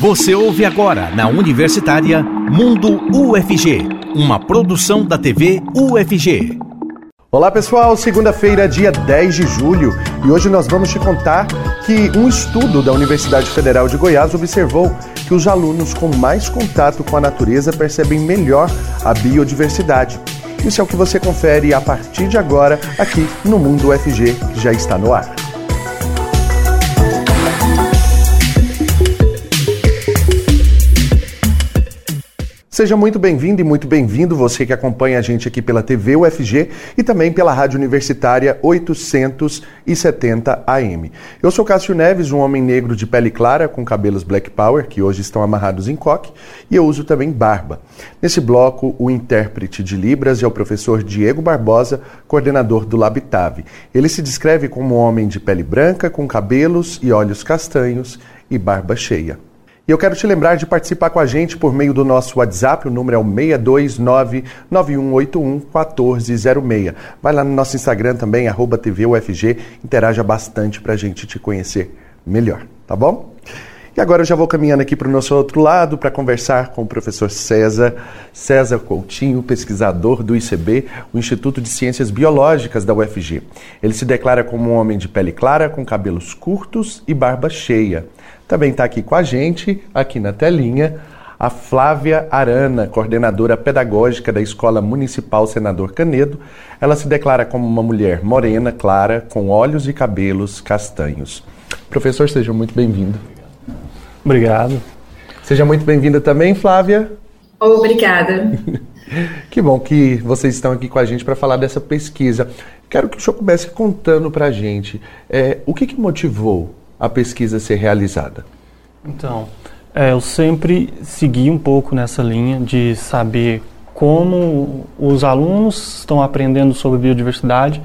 Você ouve agora na Universitária Mundo UFG, uma produção da TV UFG. Olá pessoal, segunda-feira, dia 10 de julho, e hoje nós vamos te contar que um estudo da Universidade Federal de Goiás observou que os alunos com mais contato com a natureza percebem melhor a biodiversidade. Isso é o que você confere a partir de agora aqui no Mundo UFG, que já está no ar. Seja muito bem-vindo e muito bem-vindo você que acompanha a gente aqui pela TV UFG e também pela Rádio Universitária 870 AM. Eu sou Cássio Neves, um homem negro de pele clara com cabelos black power que hoje estão amarrados em coque e eu uso também barba. Nesse bloco, o intérprete de Libras é o professor Diego Barbosa, coordenador do Labitave. Ele se descreve como um homem de pele branca com cabelos e olhos castanhos e barba cheia. E eu quero te lembrar de participar com a gente por meio do nosso WhatsApp, o número é o 629-9181-1406. Vai lá no nosso Instagram também, arroba TVUFG, interaja bastante para a gente te conhecer melhor, tá bom? E agora eu já vou caminhando aqui para o nosso outro lado para conversar com o professor César, César Coutinho, pesquisador do ICB, o Instituto de Ciências Biológicas da UFG. Ele se declara como um homem de pele clara, com cabelos curtos e barba cheia. Também está aqui com a gente, aqui na telinha, a Flávia Arana, coordenadora pedagógica da Escola Municipal Senador Canedo. Ela se declara como uma mulher morena, clara, com olhos e cabelos castanhos. Professor, seja muito bem-vindo. Obrigado. Seja muito bem-vinda também, Flávia. Obrigada. que bom que vocês estão aqui com a gente para falar dessa pesquisa. Quero que o senhor comece contando para a gente é, o que, que motivou a pesquisa ser realizada? Então, é, eu sempre segui um pouco nessa linha de saber como os alunos estão aprendendo sobre biodiversidade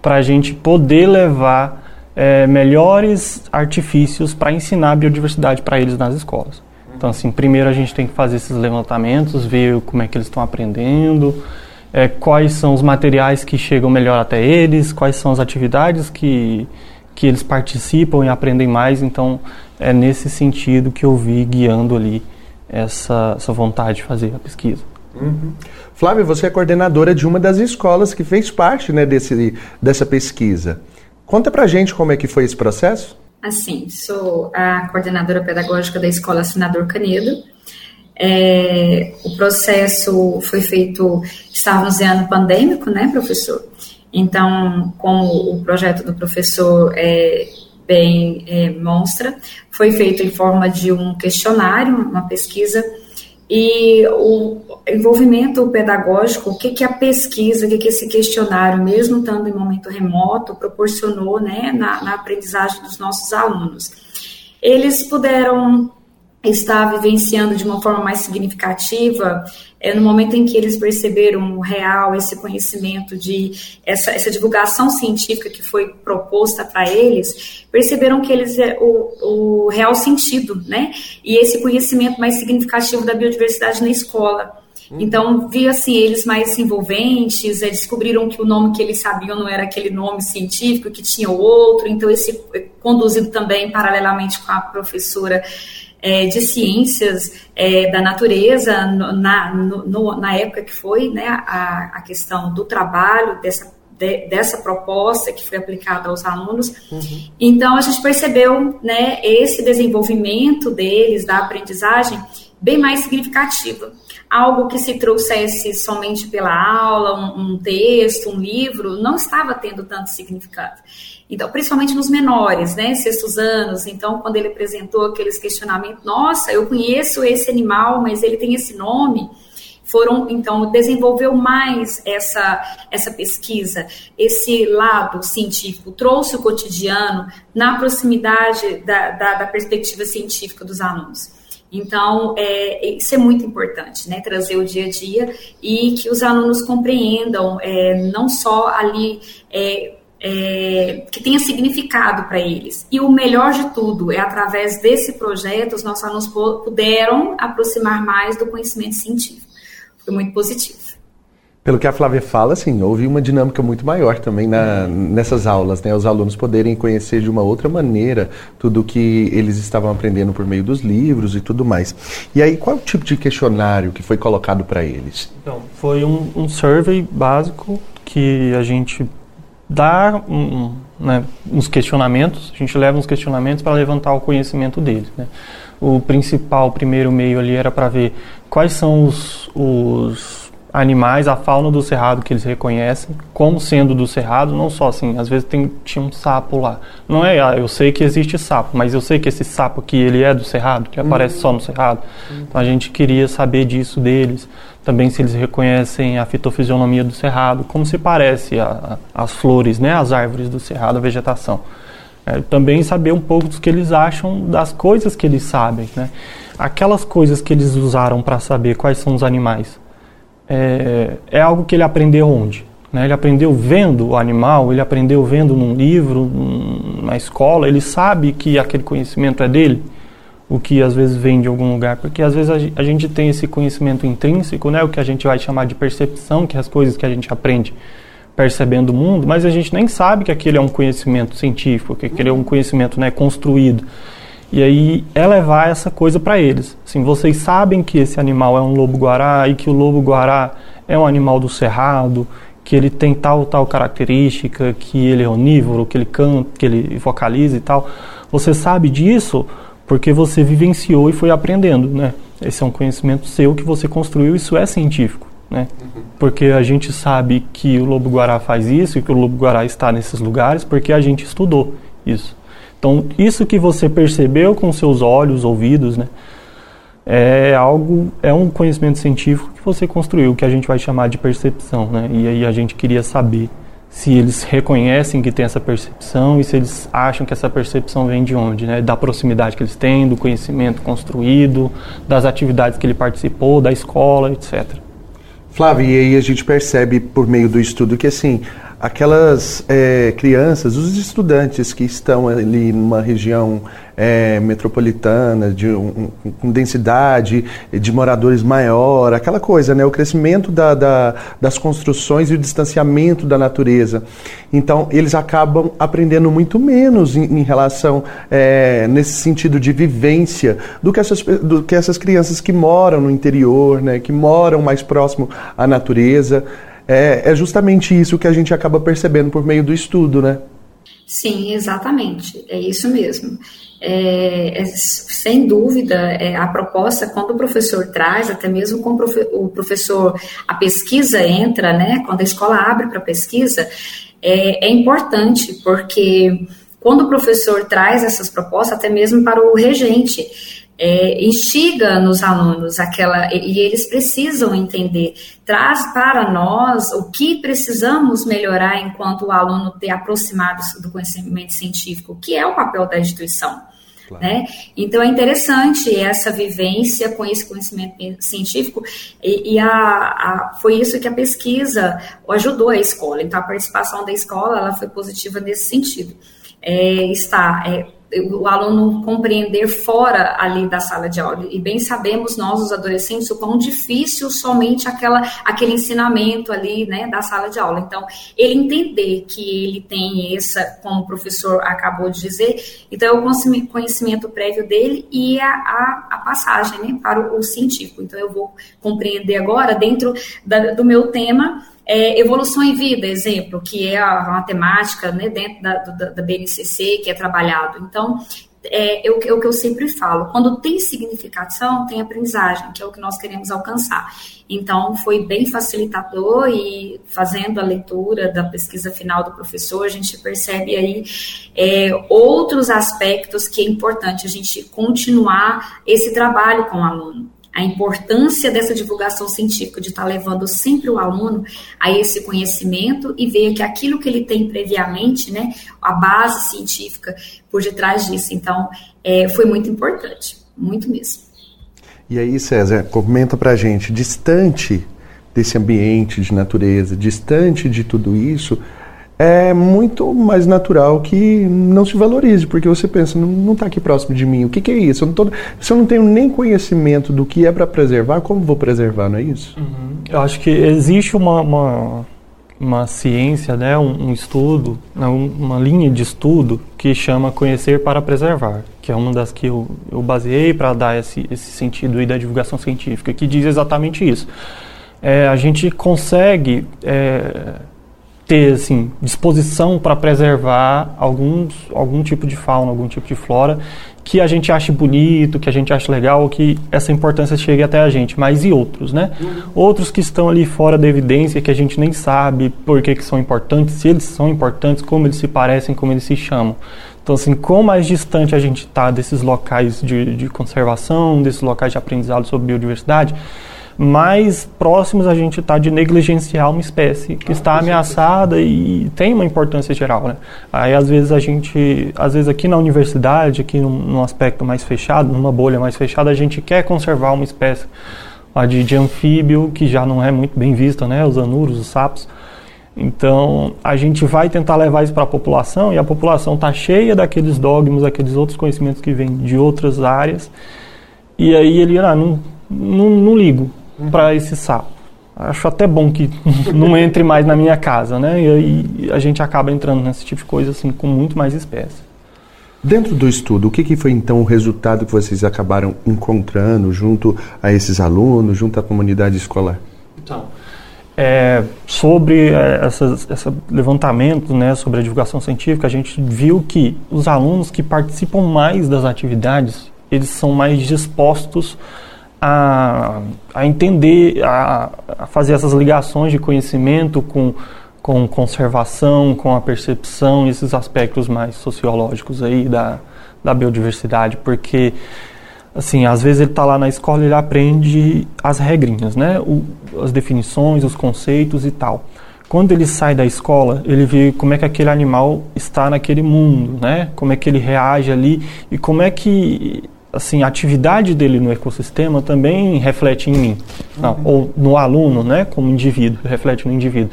para a gente poder levar é, melhores artifícios para ensinar biodiversidade para eles nas escolas. Então, assim, primeiro a gente tem que fazer esses levantamentos, ver como é que eles estão aprendendo, é, quais são os materiais que chegam melhor até eles, quais são as atividades que que eles participam e aprendem mais. Então, é nesse sentido que eu vi guiando ali essa, essa vontade de fazer a pesquisa. Uhum. Flávia, você é coordenadora de uma das escolas que fez parte né, desse, dessa pesquisa. Conta pra gente como é que foi esse processo. Assim, sou a coordenadora pedagógica da Escola Senador Canedo. É, o processo foi feito, estávamos em ano pandêmico, né, professor? Então, como o projeto do professor é, bem é, mostra, foi feito em forma de um questionário, uma pesquisa, e o envolvimento pedagógico, o que, que a pesquisa, o que, que esse questionário, mesmo estando em momento remoto, proporcionou né, na, na aprendizagem dos nossos alunos. Eles puderam está vivenciando de uma forma mais significativa é no momento em que eles perceberam real esse conhecimento de essa, essa divulgação científica que foi proposta para eles, perceberam que eles é o, o real sentido, né? E esse conhecimento mais significativo da biodiversidade na escola. Então, vi assim, eles mais envolventes, é, descobriram que o nome que eles sabiam não era aquele nome científico, que tinha outro, então esse é, conduzido também paralelamente com a professora é, de ciências é, da natureza na, no, na época que foi né, a, a questão do trabalho dessa de, dessa proposta que foi aplicada aos alunos. Uhum. Então, a gente percebeu né, esse desenvolvimento deles, da aprendizagem, bem mais significativa. Algo que se trouxesse somente pela aula, um, um texto, um livro, não estava tendo tanto significado. Então, principalmente nos menores, né, sextos anos. Então, quando ele apresentou aqueles questionamentos, nossa, eu conheço esse animal, mas ele tem esse nome. Foram, então, desenvolveu mais essa, essa pesquisa, esse lado científico, trouxe o cotidiano na proximidade da, da, da perspectiva científica dos alunos. Então, é, isso é muito importante, né? Trazer o dia a dia e que os alunos compreendam é, não só ali é, é, que tenha significado para eles. E o melhor de tudo é através desse projeto os nossos alunos puderam aproximar mais do conhecimento científico. Foi muito positivo. Pelo que a Flávia fala, assim, houve uma dinâmica muito maior também na, nessas aulas, né? Os alunos poderem conhecer de uma outra maneira tudo que eles estavam aprendendo por meio dos livros e tudo mais. E aí, qual é o tipo de questionário que foi colocado para eles? Então, foi um, um survey básico que a gente dá um, né, uns questionamentos, a gente leva uns questionamentos para levantar o conhecimento deles, né? O principal primeiro meio ali era para ver quais são os, os animais, a fauna do cerrado que eles reconhecem como sendo do cerrado, não só assim, às vezes tem, tinha um sapo lá. Não é, ah, eu sei que existe sapo, mas eu sei que esse sapo aqui, ele é do cerrado, que aparece uhum. só no cerrado. Uhum. Então a gente queria saber disso deles. Também se eles reconhecem a fitofisionomia do cerrado, como se parece a, a, as flores, né, as árvores do cerrado, a vegetação. É, também saber um pouco do que eles acham das coisas que eles sabem, né? Aquelas coisas que eles usaram para saber quais são os animais é, é algo que ele aprendeu onde? Né? Ele aprendeu vendo o animal, ele aprendeu vendo num livro, na escola, ele sabe que aquele conhecimento é dele, o que às vezes vem de algum lugar, porque às vezes a gente tem esse conhecimento intrínseco, né? o que a gente vai chamar de percepção, que é as coisas que a gente aprende percebendo o mundo, mas a gente nem sabe que aquele é um conhecimento científico, que aquele é um conhecimento né, construído. E aí é levar essa coisa para eles. Assim, vocês sabem que esse animal é um lobo-guará e que o lobo-guará é um animal do cerrado, que ele tem tal tal característica, que ele é onívoro, que ele canta, que ele vocaliza e tal. Você sabe disso porque você vivenciou e foi aprendendo, né? Esse é um conhecimento seu que você construiu, isso é científico, né? Porque a gente sabe que o lobo-guará faz isso e que o lobo-guará está nesses lugares porque a gente estudou isso. Então, isso que você percebeu com seus olhos, ouvidos, né, é algo, é um conhecimento científico que você construiu, que a gente vai chamar de percepção, né? E aí a gente queria saber se eles reconhecem que tem essa percepção e se eles acham que essa percepção vem de onde, né? Da proximidade que eles têm, do conhecimento construído, das atividades que ele participou, da escola, etc. Flávio, e aí a gente percebe por meio do estudo que assim aquelas é, crianças, os estudantes que estão ali numa região é, metropolitana, de um, com densidade de moradores maior, aquela coisa, né? O crescimento da, da, das construções e o distanciamento da natureza. Então, eles acabam aprendendo muito menos em, em relação, é, nesse sentido de vivência, do que, essas, do que essas crianças que moram no interior, né? Que moram mais próximo à natureza é, é justamente isso que a gente acaba percebendo por meio do estudo, né? Sim, exatamente. É isso mesmo. É, é, sem dúvida, é, a proposta, quando o professor traz, até mesmo com o professor, a pesquisa entra, né? Quando a escola abre para pesquisa, é, é importante, porque quando o professor traz essas propostas, até mesmo para o regente, é, instiga nos alunos aquela e eles precisam entender, traz para nós o que precisamos melhorar enquanto o aluno ter aproximado do conhecimento científico, que é o papel da instituição. Claro. Né? Então é interessante essa vivência com esse conhecimento científico e, e a, a, foi isso que a pesquisa ajudou a escola. Então a participação da escola ela foi positiva nesse sentido. É, está é, o aluno compreender fora ali da sala de aula. E bem sabemos nós, os adolescentes, o quão difícil somente aquela, aquele ensinamento ali, né, da sala de aula. Então, ele entender que ele tem essa, como o professor acabou de dizer, então é o conhecimento prévio dele e a, a, a passagem, né, para o, o científico. Então, eu vou compreender agora, dentro da, do meu tema, é, evolução em vida, exemplo, que é a matemática né, dentro da, da, da BNCC, que é trabalhado. Então, é, o, que, é, o, que eu sempre falo, quando tem significação, tem aprendizagem, que é o que nós queremos alcançar. Então, foi bem facilitador e fazendo a leitura da pesquisa final do professor, a gente percebe aí é, outros aspectos que é importante a gente continuar esse trabalho com o aluno a importância dessa divulgação científica, de estar levando sempre o aluno a esse conhecimento e ver que aquilo que ele tem previamente, né, a base científica por detrás disso. Então, é, foi muito importante, muito mesmo. E aí, César, comenta pra gente, distante desse ambiente de natureza, distante de tudo isso, é muito mais natural que não se valorize, porque você pensa, não está aqui próximo de mim, o que, que é isso? Eu tô, se eu não tenho nem conhecimento do que é para preservar, como vou preservar, não é isso? Uhum. Eu acho que existe uma, uma, uma ciência, né, um, um estudo, uma linha de estudo que chama Conhecer para Preservar, que é uma das que eu, eu baseei para dar esse, esse sentido aí da divulgação científica, que diz exatamente isso. É, a gente consegue... É, ter assim disposição para preservar alguns, algum tipo de fauna, algum tipo de flora que a gente ache bonito, que a gente ache legal, que essa importância chegue até a gente, mas e outros, né? Outros que estão ali fora da evidência, que a gente nem sabe por que, que são importantes, se eles são importantes, como eles se parecem, como eles se chamam. Então, assim, quanto mais distante a gente está desses locais de, de conservação, desses locais de aprendizado sobre biodiversidade, mais próximos a gente está de negligenciar uma espécie que está ameaçada e tem uma importância geral, né? Aí às vezes a gente, às vezes aqui na universidade, aqui num, num aspecto mais fechado, numa bolha mais fechada, a gente quer conservar uma espécie a de, de anfíbio que já não é muito bem vista, né? Os anuros, os sapos. Então, a gente vai tentar levar isso para a população e a população está cheia daqueles dogmas, aqueles outros conhecimentos que vêm de outras áreas. E aí ele, ah, não, não, não ligo para esse sapo. Acho até bom que não entre mais na minha casa, né? E aí a gente acaba entrando nesse tipo de coisa assim com muito mais espécies. Dentro do estudo, o que, que, foi então o resultado que vocês acabaram encontrando junto a esses alunos, junto à comunidade escolar? Então, é, sobre é, essas, esse levantamento né, sobre a divulgação científica, a gente viu que os alunos que participam mais das atividades, eles são mais dispostos a, a entender, a, a fazer essas ligações de conhecimento com, com conservação, com a percepção, esses aspectos mais sociológicos aí da, da biodiversidade, porque assim, às vezes ele está lá na escola e ele aprende as regrinhas, né? O, as definições, os conceitos e tal. Quando ele sai da escola, ele vê como é que aquele animal está naquele mundo, né? Como é que ele reage ali e como é que assim, a atividade dele no ecossistema também reflete em mim, uhum. ou no aluno, né, como indivíduo, reflete no indivíduo.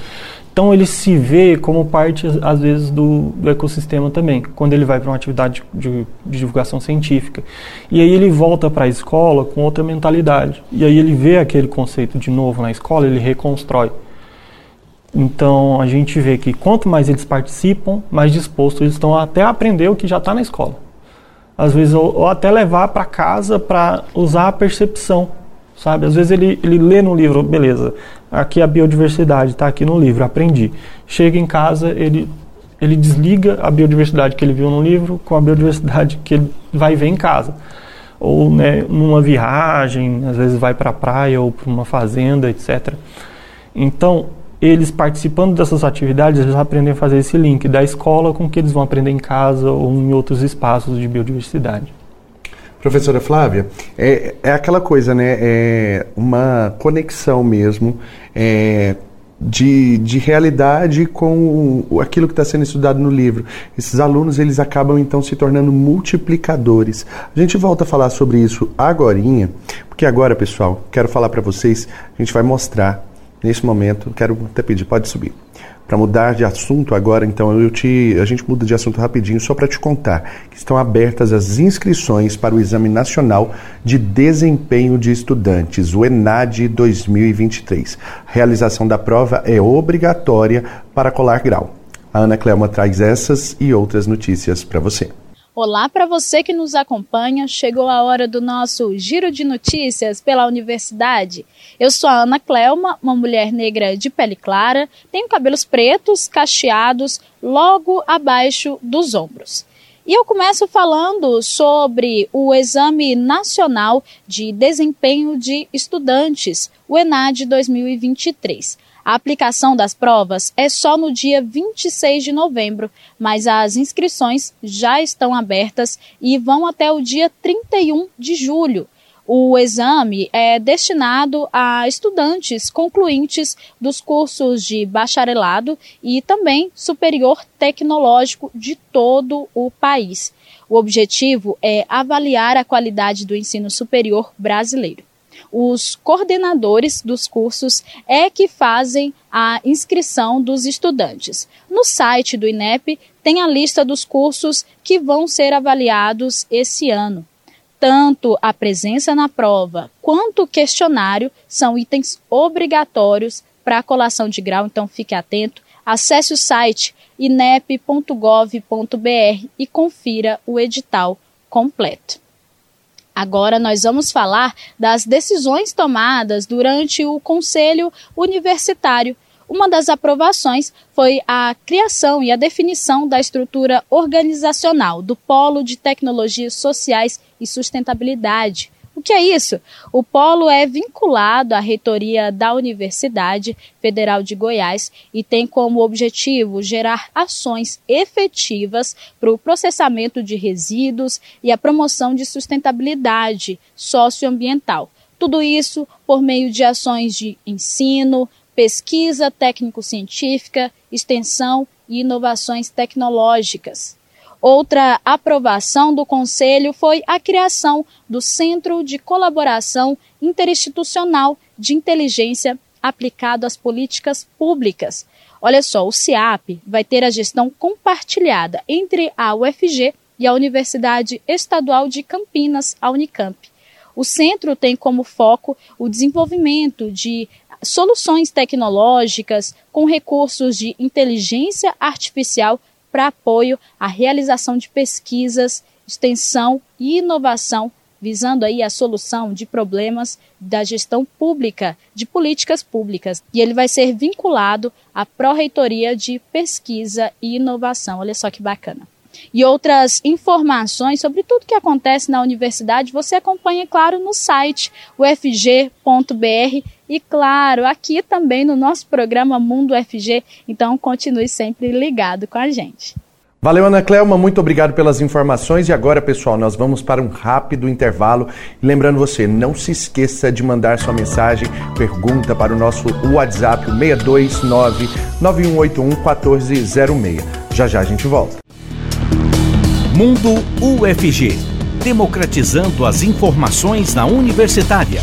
Então ele se vê como parte, às vezes, do, do ecossistema também, quando ele vai para uma atividade de, de, divulgação científica. E aí ele volta para a escola com outra mentalidade. E aí ele vê aquele conceito de novo na escola, ele reconstrói. Então a gente vê que quanto mais eles participam, mais dispostos eles estão até a aprender o que já está na escola às vezes, ou, ou até levar para casa para usar a percepção, sabe? Às vezes ele, ele lê no livro, beleza, aqui a biodiversidade está aqui no livro, aprendi. Chega em casa, ele, ele desliga a biodiversidade que ele viu no livro com a biodiversidade que ele vai ver em casa. Ou né, numa viagem, às vezes vai para a praia ou para uma fazenda, etc. Então, eles participando dessas atividades, eles aprendem a fazer esse link da escola com o que eles vão aprender em casa ou em outros espaços de biodiversidade. Professora Flávia, é, é aquela coisa, né? É uma conexão mesmo é, de, de realidade com aquilo que está sendo estudado no livro. Esses alunos, eles acabam então se tornando multiplicadores. A gente volta a falar sobre isso agorinha, porque agora, pessoal, quero falar para vocês, a gente vai mostrar Nesse momento, quero até pedir, pode subir. Para mudar de assunto agora, então eu te, a gente muda de assunto rapidinho só para te contar que estão abertas as inscrições para o Exame Nacional de Desempenho de Estudantes, o ENAD 2023. A realização da prova é obrigatória para colar grau. A Ana Clelma traz essas e outras notícias para você. Olá para você que nos acompanha. Chegou a hora do nosso giro de notícias pela universidade. Eu sou a Ana Clelma, uma mulher negra de pele clara, tenho cabelos pretos, cacheados, logo abaixo dos ombros. E eu começo falando sobre o Exame Nacional de Desempenho de Estudantes, o ENAD 2023. A aplicação das provas é só no dia 26 de novembro, mas as inscrições já estão abertas e vão até o dia 31 de julho. O exame é destinado a estudantes concluintes dos cursos de bacharelado e também superior tecnológico de todo o país. O objetivo é avaliar a qualidade do ensino superior brasileiro. Os coordenadores dos cursos é que fazem a inscrição dos estudantes. No site do INEP tem a lista dos cursos que vão ser avaliados esse ano. Tanto a presença na prova quanto o questionário são itens obrigatórios para a colação de grau, então fique atento. Acesse o site inep.gov.br e confira o edital completo. Agora nós vamos falar das decisões tomadas durante o Conselho Universitário. Uma das aprovações foi a criação e a definição da estrutura organizacional do Polo de Tecnologias Sociais e Sustentabilidade, o que é isso? O polo é vinculado à reitoria da Universidade Federal de Goiás e tem como objetivo gerar ações efetivas para o processamento de resíduos e a promoção de sustentabilidade socioambiental. Tudo isso por meio de ações de ensino, pesquisa técnico-científica, extensão e inovações tecnológicas. Outra aprovação do Conselho foi a criação do Centro de Colaboração Interinstitucional de Inteligência aplicado às políticas públicas. Olha só, o CIAP vai ter a gestão compartilhada entre a UFG e a Universidade Estadual de Campinas, a Unicamp. O centro tem como foco o desenvolvimento de soluções tecnológicas com recursos de inteligência artificial para apoio à realização de pesquisas, extensão e inovação, visando aí a solução de problemas da gestão pública, de políticas públicas. E ele vai ser vinculado à Pró-Reitoria de Pesquisa e Inovação. Olha só que bacana. E outras informações sobre tudo que acontece na universidade você acompanha, claro, no site ufg.br e, claro, aqui também no nosso programa Mundo UFG. Então, continue sempre ligado com a gente. Valeu, Ana Clelma, muito obrigado pelas informações. E agora, pessoal, nós vamos para um rápido intervalo. lembrando você, não se esqueça de mandar sua mensagem, pergunta para o nosso WhatsApp, 629 9181 1406. Já já a gente volta. Mundo UFG democratizando as informações na universitária.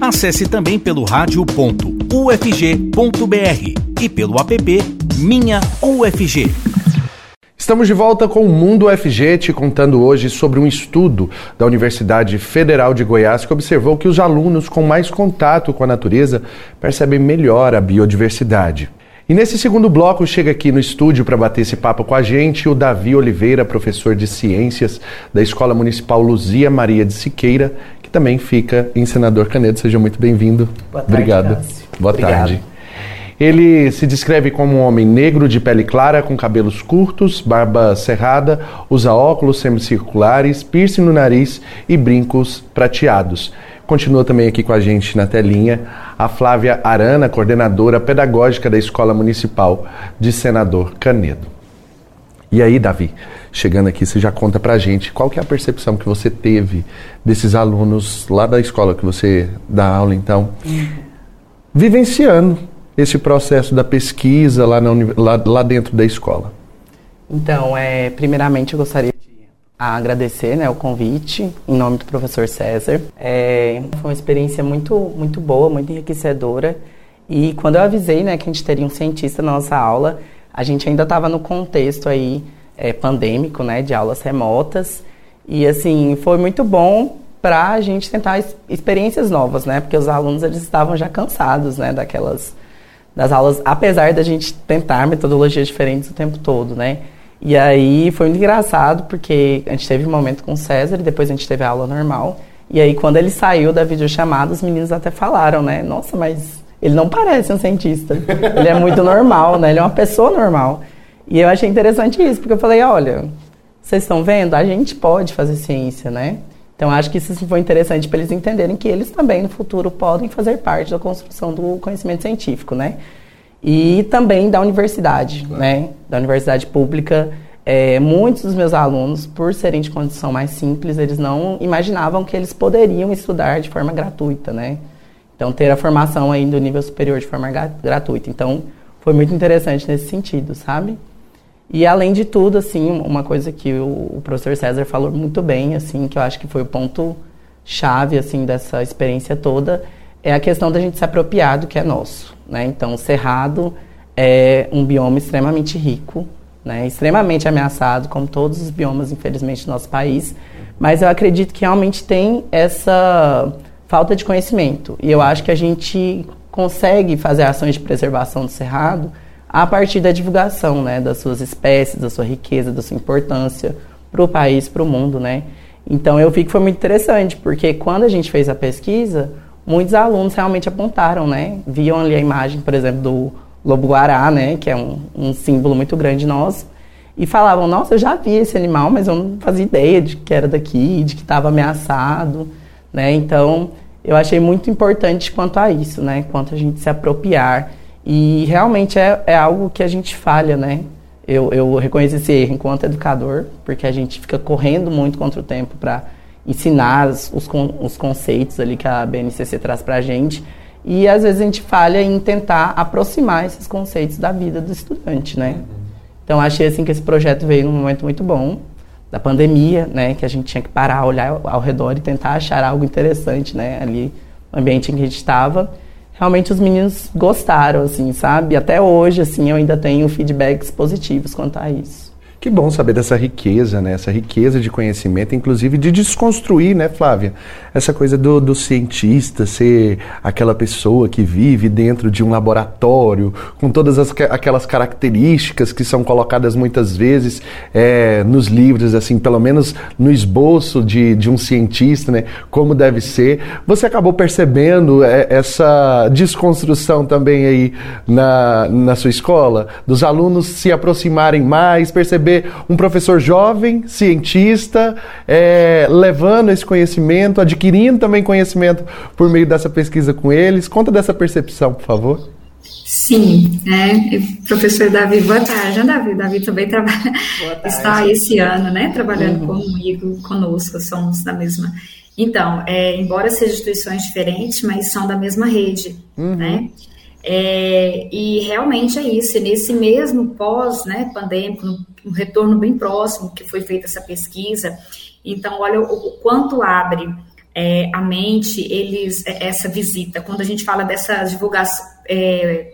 Acesse também pelo rádio.ufg.br e pelo app Minha UFG. Estamos de volta com o Mundo UFG, te contando hoje sobre um estudo da Universidade Federal de Goiás que observou que os alunos com mais contato com a natureza percebem melhor a biodiversidade. E nesse segundo bloco chega aqui no estúdio para bater esse papo com a gente o Davi Oliveira, professor de ciências da Escola Municipal Luzia Maria de Siqueira, que também fica em Senador Canedo. Seja muito bem-vindo. Obrigado. Boa Obrigado. tarde. Ele se descreve como um homem negro de pele clara, com cabelos curtos, barba cerrada, usa óculos semicirculares, piercing no nariz e brincos prateados. Continua também aqui com a gente na telinha a Flávia Arana, coordenadora pedagógica da Escola Municipal de Senador Canedo. E aí, Davi, chegando aqui, você já conta pra gente qual que é a percepção que você teve desses alunos lá da escola que você dá aula, então, uhum. vivenciando esse processo da pesquisa lá, na, lá, lá dentro da escola? Então, é, primeiramente eu gostaria de agradecer né, o convite em nome do professor César. É, foi uma experiência muito, muito boa, muito enriquecedora. E quando eu avisei né, que a gente teria um cientista na nossa aula, a gente ainda estava no contexto aí é, pandêmico, né, de aulas remotas. E assim, foi muito bom para a gente tentar experiências novas, né? Porque os alunos eles estavam já cansados, né, daquelas das aulas, apesar da gente tentar metodologias diferentes o tempo todo, né? E aí foi muito engraçado, porque a gente teve um momento com o César e depois a gente teve a aula normal. E aí quando ele saiu da videochamada, os meninos até falaram, né? Nossa, mas ele não parece um cientista. ele é muito normal, né? Ele é uma pessoa normal. E eu achei interessante isso, porque eu falei, olha, vocês estão vendo? A gente pode fazer ciência, né? Então acho que isso foi interessante para eles entenderem que eles também no futuro podem fazer parte da construção do conhecimento científico, né? E também da universidade, claro. né? Da universidade pública. É, muitos dos meus alunos, por serem de condição mais simples, eles não imaginavam que eles poderiam estudar de forma gratuita, né? Então ter a formação aí do nível superior de forma gratuita. Então foi muito interessante nesse sentido, sabe? E além de tudo, assim, uma coisa que o, o, professor César falou muito bem, assim, que eu acho que foi o ponto chave assim dessa experiência toda é a questão da gente se apropriar do que é nosso, né? Então, o cerrado é um bioma extremamente rico, né? Extremamente ameaçado, como todos os biomas, infelizmente, do nosso país. Mas eu acredito que realmente tem essa falta de conhecimento. E eu acho que a gente consegue fazer ações de preservação do cerrado a partir da divulgação, né? Das suas espécies, da sua riqueza, da sua importância para o país, para o mundo, né? Então eu vi que foi muito interessante, porque quando a gente fez a pesquisa, muitos alunos realmente apontaram, né? Viam ali a imagem, por exemplo, do lobo-guará, né? Que é um, um símbolo muito grande nosso. E falavam, nossa, eu já vi esse animal, mas eu não fazia ideia de que era daqui, de que estava ameaçado, né? Então, eu achei muito importante quanto a isso, né? Quanto a gente se apropriar. E realmente é, é algo que a gente falha, né? Eu, eu reconheço esse erro enquanto educador, porque a gente fica correndo muito contra o tempo para ensinar os, os conceitos ali que a BNCC traz para a gente. E às vezes a gente falha em tentar aproximar esses conceitos da vida do estudante, né? Então achei assim que esse projeto veio num momento muito bom da pandemia, né? Que a gente tinha que parar, olhar ao redor e tentar achar algo interessante, né? Ali no ambiente em que a gente estava realmente os meninos gostaram, assim, sabe? Até hoje, assim, eu ainda tenho feedbacks positivos quanto a isso. Que bom saber dessa riqueza, né? Essa riqueza de conhecimento, inclusive de desconstruir, né, Flávia? Essa coisa do, do cientista ser aquela pessoa que vive dentro de um laboratório, com todas as, aquelas características que são colocadas muitas vezes é, nos livros, assim, pelo menos no esboço de, de um cientista, né? Como deve ser. Você acabou percebendo é, essa desconstrução também aí na, na sua escola? Dos alunos se aproximarem mais, perceber um professor jovem, cientista, é, levando esse conhecimento, adquirindo também conhecimento por meio dessa pesquisa com eles. Conta dessa percepção, por favor. Sim, é, professor Davi, boa tarde, Davi. Davi também trabalha, está esse ano, né, trabalhando uhum. comigo, conosco, somos da mesma. Então, é, embora sejam instituições diferentes, mas são da mesma rede, uhum. né? É, e realmente é isso, e nesse mesmo pós né, pandêmico, um retorno bem próximo que foi feita essa pesquisa, então olha o, o quanto abre é, a mente eles é, essa visita, quando a gente fala dessa divulgação, é,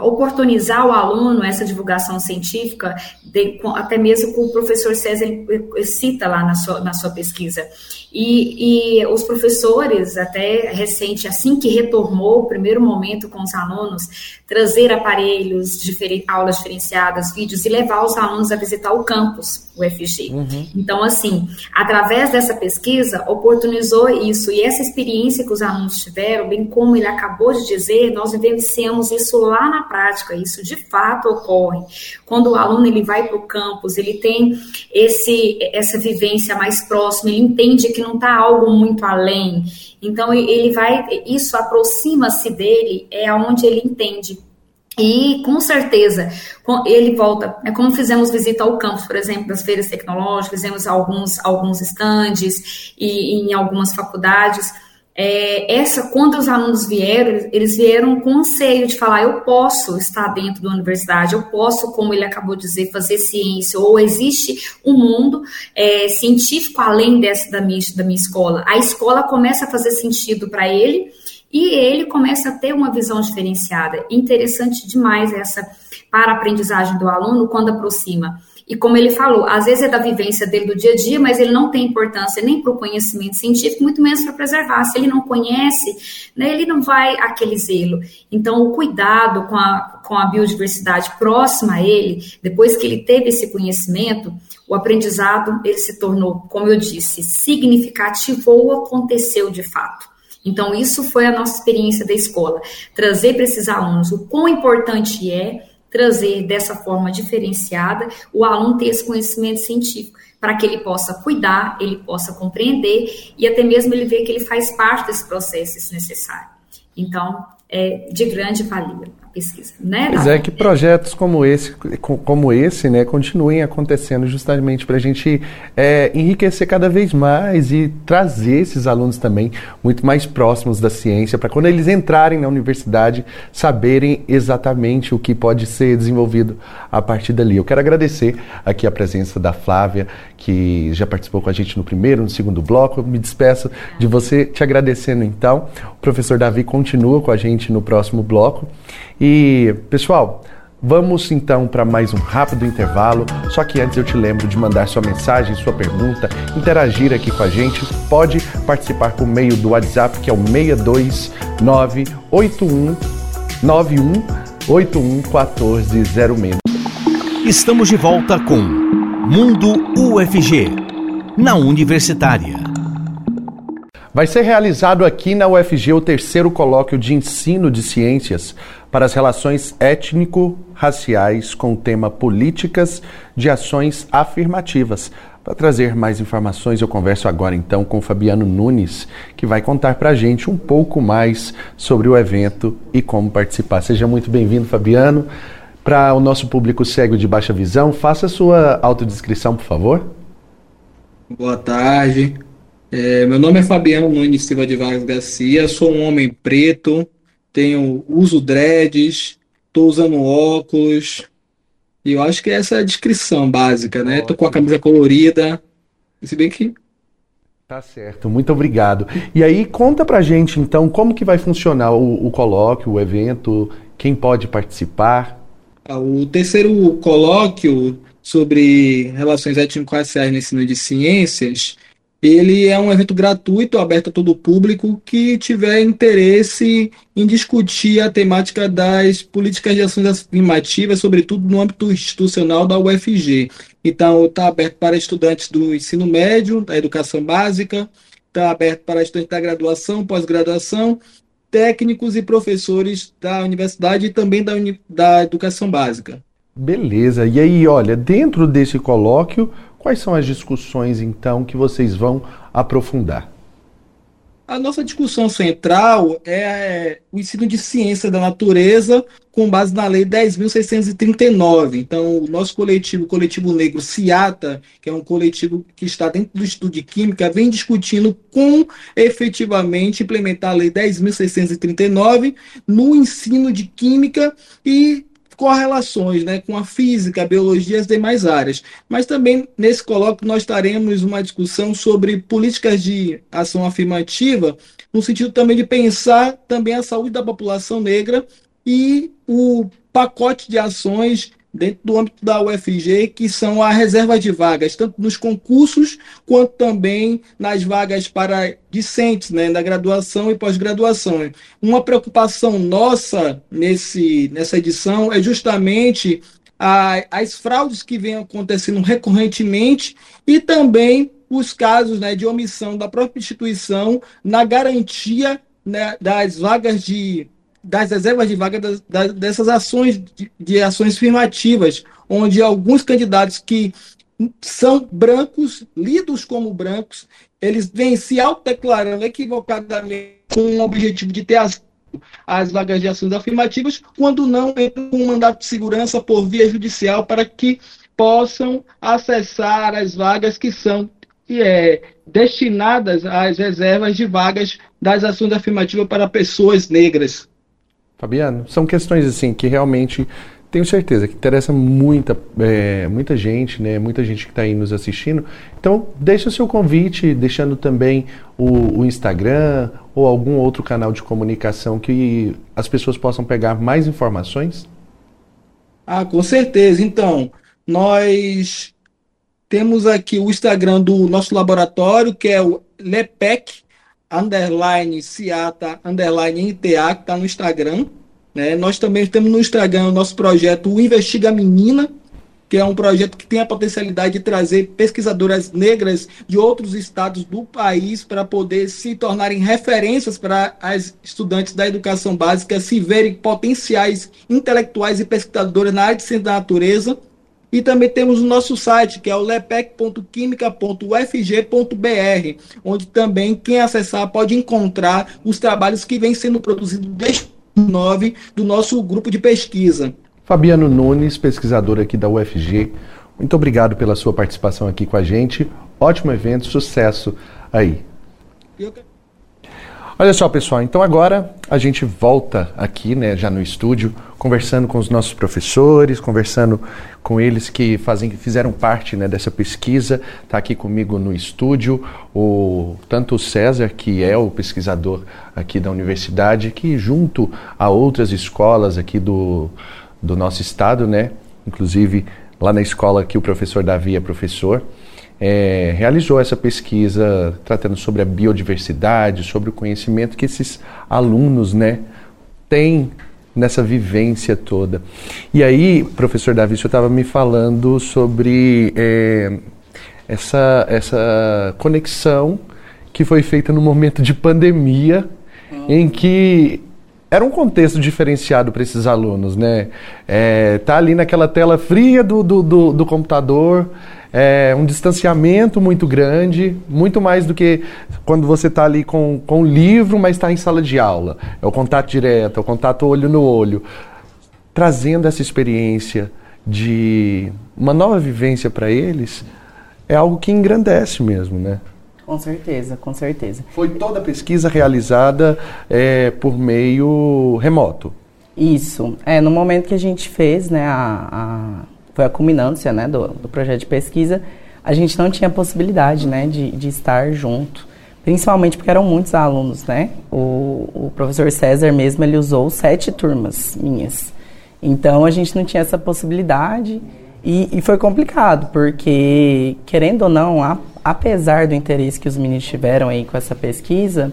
oportunizar o aluno essa divulgação científica, de, até mesmo com o professor César ele cita lá na sua, na sua pesquisa. E, e, os professores, até recente, assim que retornou o primeiro momento com os alunos, trazer aparelhos, diferen, aulas diferenciadas, vídeos e levar os alunos a visitar o campus, o FG. Uhum. Então, assim, através dessa pesquisa, oportunizou isso. E essa experiência que os alunos tiveram, bem como ele acabou de dizer, nós vivenciamos isso lá na prática. Isso de fato ocorre. Quando o aluno ele vai para o campus, ele tem esse, essa vivência mais próxima, ele entende que não está algo muito além. Então ele vai, isso aproxima-se dele, é aonde ele entende. E com certeza, ele volta. É como fizemos visita ao campus, por exemplo, das feiras tecnológicas, fizemos alguns, alguns estandes e, e em algumas faculdades é, essa, quando os alunos vieram, eles vieram com anseio de falar: eu posso estar dentro da universidade, eu posso, como ele acabou de dizer, fazer ciência, ou existe um mundo é, científico além dessa da minha, da minha escola. A escola começa a fazer sentido para ele e ele começa a ter uma visão diferenciada. Interessante demais essa para a aprendizagem do aluno quando aproxima. E como ele falou, às vezes é da vivência dele do dia a dia, mas ele não tem importância nem para o conhecimento científico, muito menos para preservar. Se ele não conhece, né, ele não vai aquele zelo. Então, o cuidado com a, com a biodiversidade próxima a ele, depois que ele teve esse conhecimento, o aprendizado ele se tornou, como eu disse, significativo ou aconteceu de fato. Então, isso foi a nossa experiência da escola. Trazer para esses alunos o quão importante é trazer dessa forma diferenciada o aluno ter esse conhecimento científico para que ele possa cuidar, ele possa compreender e até mesmo ele ver que ele faz parte desse processo se necessário. Então, é de grande valia. Pesquisa, né? Pois é, que projetos como esse, como esse, né, continuem acontecendo justamente para a gente é, enriquecer cada vez mais e trazer esses alunos também muito mais próximos da ciência, para quando eles entrarem na universidade saberem exatamente o que pode ser desenvolvido a partir dali. Eu quero agradecer aqui a presença da Flávia, que já participou com a gente no primeiro, no segundo bloco. Eu me despeço de você, te agradecendo então. O professor Davi continua com a gente no próximo bloco. E, pessoal, Vamos então para mais um rápido intervalo. Só que antes eu te lembro de mandar sua mensagem, sua pergunta, interagir aqui com a gente. Pode participar por meio do WhatsApp, que é o 62981911406. Estamos de volta com Mundo UFG, na Universitária. Vai ser realizado aqui na UFG o terceiro colóquio de ensino de ciências para as relações étnico-raciais com o tema Políticas de Ações Afirmativas. Para trazer mais informações, eu converso agora então com Fabiano Nunes, que vai contar para a gente um pouco mais sobre o evento e como participar. Seja muito bem-vindo, Fabiano. Para o nosso público cego de baixa visão, faça sua autodescrição, por favor. Boa tarde. É, meu nome é Fabiano Nunes Silva de Vargas Garcia, sou um homem preto, tenho uso dreads, estou usando óculos, e eu acho que essa é a descrição básica, né? Tô com a camisa colorida, se bem que Tá certo, muito obrigado. E aí, conta pra gente então como que vai funcionar o, o colóquio, o evento, quem pode participar? Ah, o terceiro colóquio sobre relações étnico-raciais no ensino de ciências ele é um evento gratuito, aberto a todo o público que tiver interesse em discutir a temática das políticas de ações afirmativas, sobretudo no âmbito institucional da UFG. Então, está aberto para estudantes do ensino médio, da educação básica, está aberto para estudantes da graduação, pós-graduação, técnicos e professores da universidade e também da, da educação básica. Beleza. E aí, olha, dentro desse colóquio, Quais são as discussões, então, que vocês vão aprofundar? A nossa discussão central é o ensino de ciência da natureza com base na Lei 10.639. Então, o nosso coletivo, o Coletivo Negro CIATA, que é um coletivo que está dentro do estudo de Química, vem discutindo como efetivamente implementar a Lei 10.639 no ensino de Química e correlações né, com a física, a biologia e as demais áreas. Mas também nesse colóquio nós teremos uma discussão sobre políticas de ação afirmativa, no sentido também de pensar também a saúde da população negra e o pacote de ações dentro do âmbito da UFG, que são a reserva de vagas, tanto nos concursos quanto também nas vagas para discentes, né, na graduação e pós-graduação. Uma preocupação nossa nesse, nessa edição é justamente a, as fraudes que vêm acontecendo recorrentemente e também os casos né, de omissão da própria instituição na garantia né, das vagas de das reservas de vaga das, das, dessas ações de, de, ações afirmativas, onde alguns candidatos que são brancos, lidos como brancos, eles vêm se autodeclarando equivocadamente com o objetivo de ter as, as vagas de ações afirmativas, quando não entram um mandato de segurança por via judicial para que possam acessar as vagas que são é, destinadas às reservas de vagas das ações afirmativas para pessoas negras. Fabiano, são questões assim que realmente tenho certeza que interessa muita, é, muita gente, né? Muita gente que está aí nos assistindo. Então, deixa o seu convite, deixando também o, o, Instagram ou algum outro canal de comunicação que as pessoas possam pegar mais informações. Ah, com certeza. Então, nós temos aqui o Instagram do nosso laboratório, que é o LEPEC, underline Ciata, underline NTA, que está no Instagram. Né? Nós também temos no Instagram o nosso projeto o Investiga Menina, que é um projeto que tem a potencialidade de trazer pesquisadoras negras de outros estados do país para poder se tornarem referências para as estudantes da educação básica se verem potenciais intelectuais e pesquisadoras na área de ciência da natureza e também temos o nosso site, que é o lepec.quimica.ufg.br, onde também quem acessar pode encontrar os trabalhos que vêm sendo produzidos desde 9 do nosso grupo de pesquisa. Fabiano Nunes, pesquisador aqui da UFG, muito obrigado pela sua participação aqui com a gente. Ótimo evento, sucesso aí. Eu... Olha só, pessoal, então agora a gente volta aqui, né, já no estúdio, conversando com os nossos professores, conversando com eles que fazem, fizeram parte né, dessa pesquisa. Está aqui comigo no estúdio o tanto o César, que é o pesquisador aqui da universidade, que junto a outras escolas aqui do, do nosso estado, né, inclusive lá na escola que o professor Davi é professor, é, realizou essa pesquisa tratando sobre a biodiversidade, sobre o conhecimento que esses alunos né, têm nessa vivência toda. E aí, professor Davi, o senhor estava me falando sobre é, essa, essa conexão que foi feita no momento de pandemia, em que era um contexto diferenciado para esses alunos, né? É, tá ali naquela tela fria do, do, do, do computador, é, um distanciamento muito grande, muito mais do que quando você está ali com, com o livro, mas está em sala de aula. É o contato direto, é o contato olho no olho. Trazendo essa experiência de uma nova vivência para eles, é algo que engrandece mesmo, né? Com certeza, com certeza. Foi toda a pesquisa realizada é, por meio remoto? Isso. É, no momento que a gente fez, né, a, a foi a culminância né, do, do, projeto de pesquisa, a gente não tinha possibilidade né, de, de estar junto, principalmente porque eram muitos alunos. Né? O, o professor César mesmo ele usou sete turmas minhas. Então a gente não tinha essa possibilidade e, e foi complicado, porque, querendo ou não, a, apesar do interesse que os meninos tiveram aí com essa pesquisa,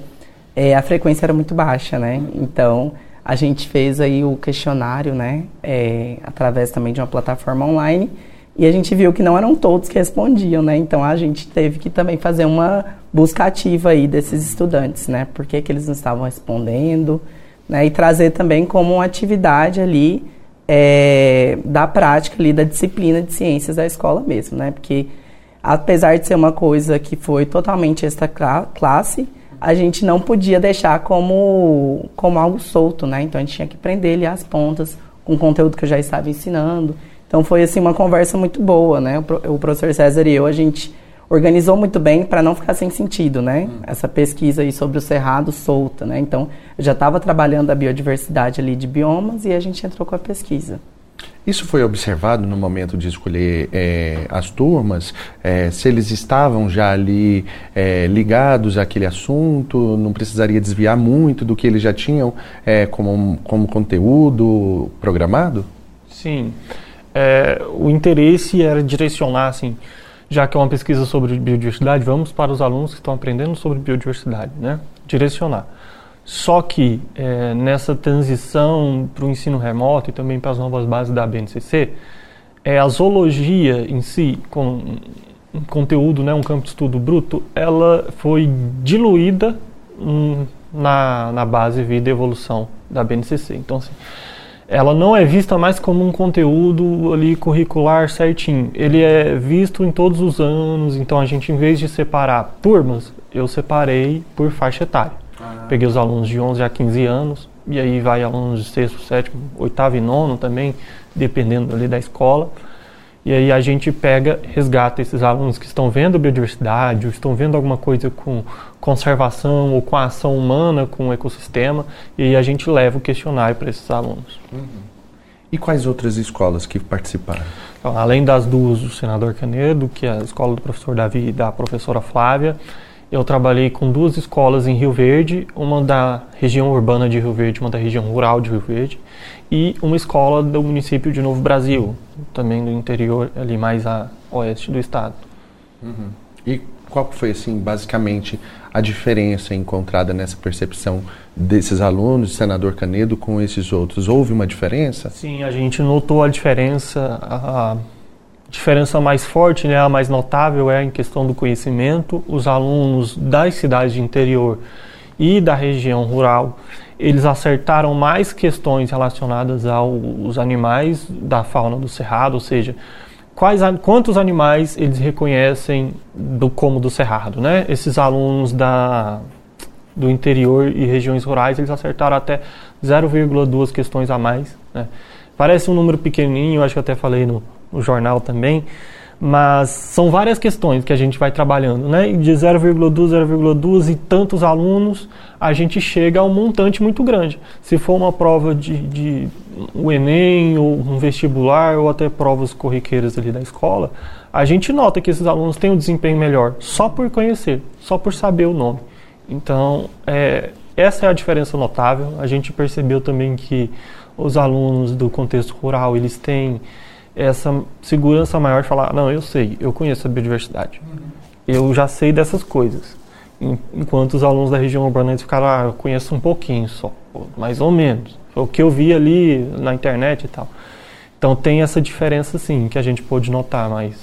é, a frequência era muito baixa, né? Então, a gente fez aí o questionário, né, é, através também de uma plataforma online, e a gente viu que não eram todos que respondiam, né? Então a gente teve que também fazer uma busca ativa aí desses estudantes, né? Por que, que eles não estavam respondendo, né? E trazer também como uma atividade ali é, da prática ali da disciplina de ciências da escola mesmo, né? Porque apesar de ser uma coisa que foi totalmente esta classe, a gente não podia deixar como, como algo solto, né? Então a gente tinha que prender ele às pontas com o conteúdo que eu já estava ensinando. Então foi assim uma conversa muito boa, né? O, professor César e eu a gente organizou muito bem para não ficar sem sentido, né? Hum. Essa pesquisa aí sobre o cerrado solta, né? Então eu já estava trabalhando a biodiversidade ali de biomas e a gente entrou com a pesquisa. Isso foi observado no momento de escolher é, as turmas, é, se eles estavam já ali é, ligados àquele assunto, não precisaria desviar muito do que eles já tinham como, como conteúdo programado? Sim. o interesse era direcionar, assim, já que é uma pesquisa sobre biodiversidade, vamos para os alunos que estão aprendendo sobre biodiversidade, né? Direcionar. Só que é, nessa transição para o ensino remoto e também para as novas bases da BNCC, é, a zoologia em si, com um conteúdo, né, um campo de estudo bruto, ela foi diluída na, na base vida e evolução da BNCC. Então, assim, ela não é vista mais como um conteúdo ali curricular certinho. Ele é visto em todos os anos, então a gente, em vez de separar turmas, eu separei por faixa etária. Ah. Peguei os alunos de 11 a 15 anos, e aí vai alunos de sexto, sétimo, oitavo e nono também, dependendo ali da escola. E aí a gente pega, resgata esses alunos que estão vendo biodiversidade, ou estão vendo alguma coisa com conservação ou com a ação humana com o ecossistema, e aí a gente leva o questionário para esses alunos. Uhum. E quais outras escolas que participaram? Então, além das duas do senador Canedo, que é a escola do professor Davi e da professora Flávia, eu trabalhei com duas escolas em Rio Verde, uma da região urbana de Rio Verde, uma da região rural de Rio Verde, e uma escola do município de Novo Brasil, também do interior, ali mais a oeste do estado. Uhum. E qual foi, assim, basicamente, a diferença encontrada nessa percepção desses alunos, do senador Canedo, com esses outros? Houve uma diferença? Sim, a gente notou a diferença. A, diferença mais forte, né, a mais notável é em questão do conhecimento. Os alunos das cidades de interior e da região rural, eles acertaram mais questões relacionadas aos animais da fauna do cerrado, ou seja, quais, quantos animais eles reconhecem do como do cerrado, né? Esses alunos da do interior e regiões rurais, eles acertaram até 0,2 questões a mais. Né? Parece um número pequenininho, acho que até falei no, no jornal também, mas são várias questões que a gente vai trabalhando, né? De 0,2, 0,2 e tantos alunos, a gente chega a um montante muito grande. Se for uma prova de, de o Enem, ou um vestibular, ou até provas corriqueiras ali da escola, a gente nota que esses alunos têm um desempenho melhor só por conhecer, só por saber o nome. Então, é, essa é a diferença notável. A gente percebeu também que os alunos do contexto rural, eles têm essa segurança maior de falar, não, eu sei, eu conheço a biodiversidade. Uhum. Eu já sei dessas coisas. Enquanto os alunos da região urbana eles ficaram, ah, eu conheço um pouquinho só, mais ou menos. Foi o que eu vi ali na internet e tal. Então tem essa diferença sim, que a gente pôde notar mais.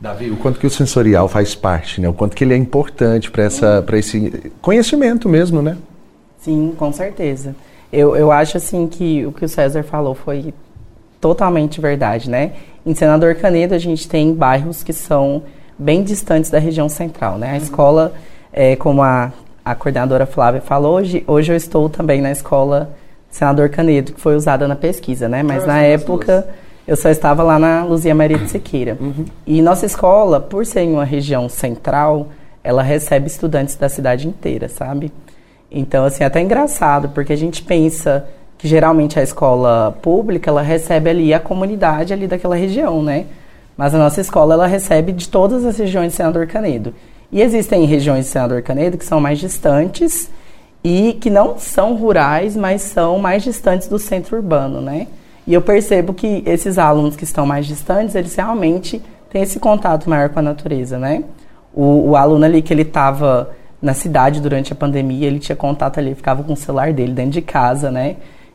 Davi, o quanto que o sensorial faz parte, né? O quanto que ele é importante para essa para esse conhecimento mesmo, né? Sim, com certeza. Eu, eu acho assim que o que o César falou foi totalmente verdade, né? Em Senador Canedo a gente tem bairros que são bem distantes da região central, né? A escola, é, como a, a coordenadora Flávia falou, hoje, hoje eu estou também na escola Senador Canedo, que foi usada na pesquisa, né? Mas na época eu só estava lá na Luzia Maria de Sequeira. Uhum. E nossa escola, por ser em uma região central, ela recebe estudantes da cidade inteira, sabe? Então, assim, é até engraçado, porque a gente pensa que geralmente a escola pública ela recebe ali a comunidade ali daquela região, né? Mas a nossa escola ela recebe de todas as regiões de Senador Canedo. E existem regiões de Senador Canedo que são mais distantes e que não são rurais, mas são mais distantes do centro urbano, né? E eu percebo que esses alunos que estão mais distantes, eles realmente têm esse contato maior com a natureza, né? O, o aluno ali que ele estava na cidade durante a pandemia, ele tinha contato ali, ficava com o celular dele dentro de casa, né?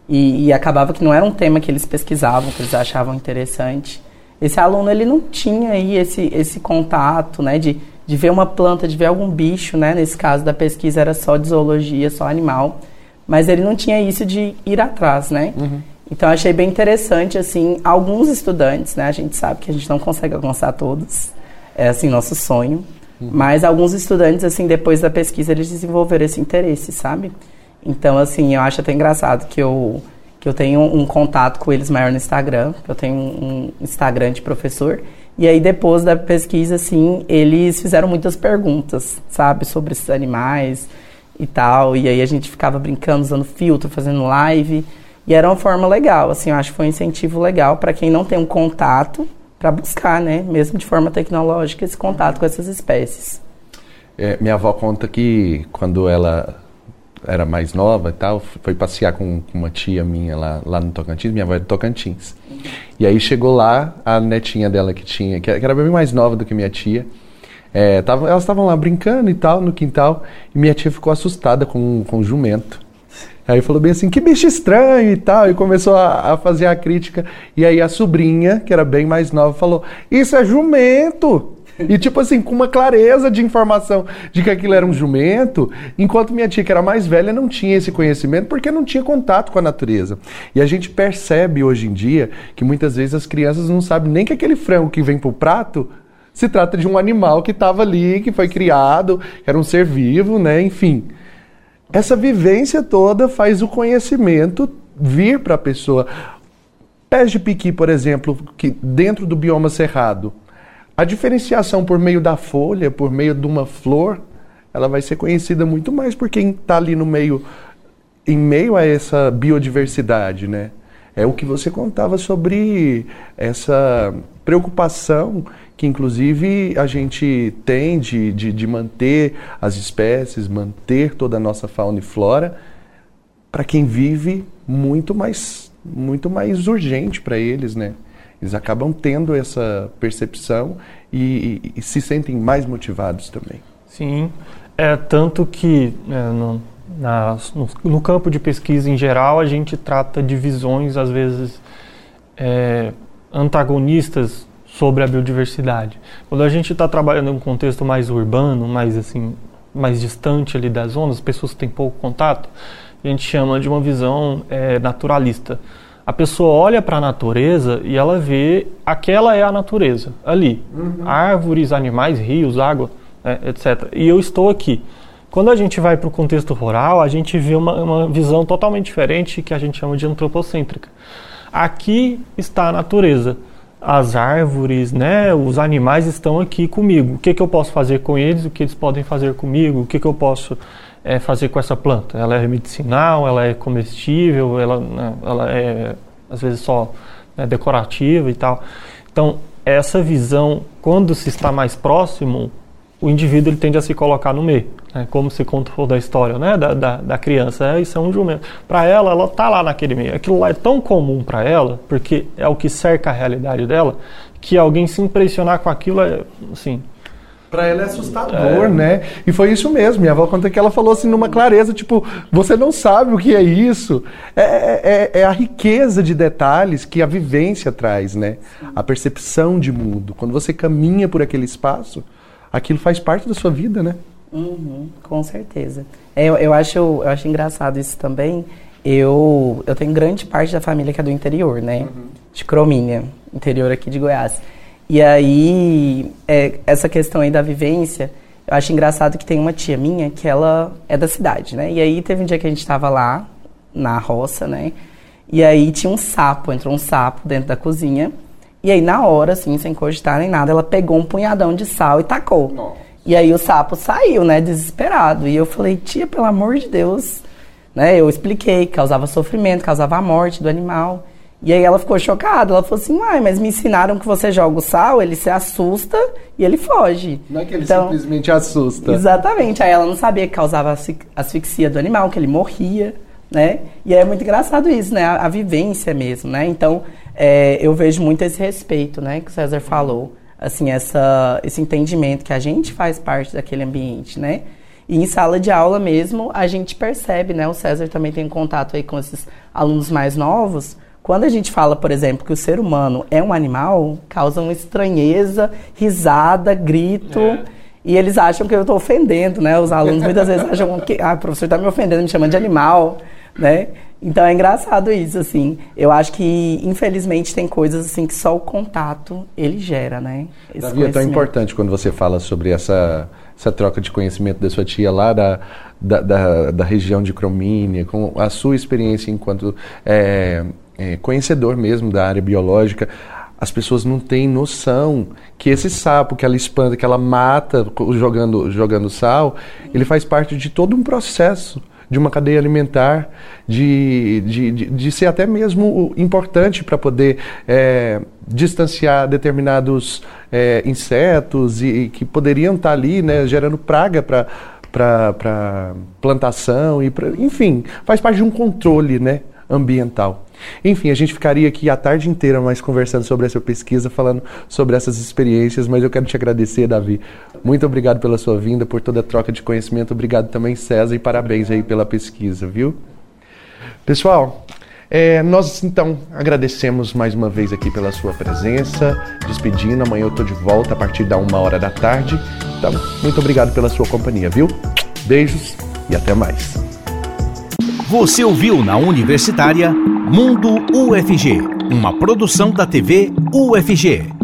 E, e, acabava que não era um tema que eles pesquisavam, que eles achavam interessante. Esse aluno ele não tinha aí esse, esse contato, né, de, de ver uma planta, de ver algum bicho, né? Nesse caso da pesquisa era só de zoologia, só animal, mas ele não tinha isso de ir atrás, né? Uhum. Então achei bem interessante assim, alguns estudantes, né? A gente sabe que a gente não consegue alcançar todos, é assim nosso sonho, uhum. mas alguns estudantes assim depois da pesquisa eles desenvolveram esse interesse, sabe? Então, assim, eu acho até engraçado que eu, que eu tenho um contato com eles maior no Instagram, eu tenho um Instagram de professor, e aí depois da pesquisa, assim, eles fizeram muitas perguntas, sabe, sobre esses animais e tal, e aí a gente ficava brincando, usando filtro, fazendo live, e era uma forma legal, assim, eu acho que foi um incentivo legal para quem não tem um contato, para buscar, né, mesmo de forma tecnológica, esse contato com essas espécies. É, minha avó conta que quando ela era mais nova e tal, foi passear com, uma tia minha lá, lá no Tocantins, minha avó é do Tocantins. E aí chegou lá, a netinha dela que tinha, que era bem mais nova do que minha tia, é, tava, elas estavam lá brincando e tal, no quintal, e minha tia ficou assustada com, com o jumento. Aí falou bem assim, que bicho estranho e tal, e começou a, a fazer a crítica. E aí a sobrinha, que era bem mais nova, falou, isso é jumento! E tipo assim, com uma clareza de informação de que aquilo era um jumento, enquanto minha tia, que era mais velha, não tinha esse conhecimento porque não tinha contato com a natureza. E a gente percebe hoje em dia que muitas vezes as crianças não sabem nem que aquele frango que vem pro prato se trata de um animal que estava ali, que foi criado, que era um ser vivo, né? Enfim. Essa vivência toda faz o conhecimento vir para a pessoa. Pés de piqui, por exemplo, que dentro do bioma cerrado, a diferenciação por meio da folha, por meio de uma flor, ela vai ser conhecida muito mais por quem está ali no meio, em meio a essa biodiversidade, né? É o que você contava sobre essa preocupação que, inclusive, a gente tem de, de, de manter as espécies, manter toda a nossa fauna e flora, para quem vive muito mais, muito mais urgente para eles, né? Eles acabam tendo essa percepção e, e, e se sentem mais motivados também. Sim, é tanto que é, no, na, no, no, campo de pesquisa em geral a gente trata de visões às vezes é, antagonistas sobre a biodiversidade. Quando a gente está trabalhando em um contexto mais urbano, mais assim, mais distante ali das zonas, as pessoas têm pouco contato, a gente chama de uma visão é, naturalista a pessoa olha para a natureza e ela vê aquela é a natureza ali, uhum. árvores, animais, rios, água, né, etc. E eu estou aqui. Quando a gente vai para o contexto rural, a gente vê uma, uma visão totalmente diferente que a gente chama de antropocêntrica. Aqui está a natureza as árvores, né, os animais estão aqui comigo. O que, que eu posso fazer com eles? O que eles podem fazer comigo? O que, que eu posso é, fazer com essa planta? Ela é medicinal? Ela é comestível? Ela, né, ela é às vezes só né, decorativa e tal. Então essa visão, quando se está mais próximo, o indivíduo ele tende a se colocar no meio, né? como se contou da história né? da, da, da criança. É, isso é um jumento. Para ela, ela está lá naquele meio. Aquilo lá é tão comum para ela, porque é o que cerca a realidade dela, que alguém se impressionar com aquilo é assim. Para ela é assustador, é... né? E foi isso mesmo. Minha avó conta que ela falou assim numa clareza, tipo, você não sabe o que é isso. É, é, é, é a riqueza de detalhes que a vivência traz, né? A percepção de mundo. Quando você caminha por aquele espaço, aquilo faz parte da sua vida, né? Uhum, com certeza. É, eu, eu, acho, eu acho engraçado isso também. Eu, eu tenho grande parte da família que é do interior, né? Uhum. De Cromínia, interior aqui de Goiás. E aí, é, essa questão aí da vivência, eu acho engraçado que tem uma tia minha que ela é da cidade, né? E aí teve um dia que a gente estava lá, na roça, né? E aí tinha um sapo, entrou um sapo dentro da cozinha. E aí, na hora, assim, sem cogitar nem nada, ela pegou um punhadão de sal e tacou. Nossa. E aí o sapo saiu, né, desesperado. E eu falei, tia, pelo amor de Deus. Né, eu expliquei que causava sofrimento, causava a morte do animal. E aí ela ficou chocada. Ela falou assim, uai, mas me ensinaram que você joga o sal, ele se assusta e ele foge. Não é que ele então, simplesmente assusta. Exatamente. Aí ela não sabia que causava asfixia do animal, que ele morria, né? E é muito engraçado isso, né? A, a vivência mesmo, né? Então, é, eu vejo muito esse respeito, né, que o César falou, assim, essa, esse entendimento que a gente faz parte daquele ambiente, né? E em sala de aula mesmo, a gente percebe, né, o César também tem contato aí com esses alunos mais novos, quando a gente fala, por exemplo, que o ser humano é um animal, causa uma estranheza, risada, grito. É. E eles acham que eu estou ofendendo, né? Os alunos muitas vezes acham que ah, o professor está me ofendendo, me chamando de animal, né? Então é engraçado isso, assim. Eu acho que, infelizmente, tem coisas assim que só o contato ele gera, né? Esse Davi, é tão importante quando você fala sobre essa, essa troca de conhecimento da sua tia lá da, da, da, da região de Cromínia, com a sua experiência enquanto é, é, conhecedor mesmo da área biológica. As pessoas não têm noção que esse sapo que ela espanta, que ela mata jogando, jogando sal, ele faz parte de todo um processo de uma cadeia alimentar, de, de, de, de ser até mesmo importante para poder é, distanciar determinados é, insetos e, e, que poderiam estar tá ali né, gerando praga para para plantação e pra, enfim faz parte de um controle né, ambiental. Enfim, a gente ficaria aqui a tarde inteira mais conversando sobre essa pesquisa, falando sobre essas experiências, mas eu quero te agradecer, Davi. Muito obrigado pela sua vinda, por toda a troca de conhecimento. Obrigado também, César, e parabéns aí pela pesquisa, viu? Pessoal, é, nós então agradecemos mais uma vez aqui pela sua presença, despedindo. Amanhã eu estou de volta a partir da uma hora da tarde. Então, muito obrigado pela sua companhia, viu? Beijos e até mais. Você ouviu na Universitária Mundo UFG, uma produção da TV UFG.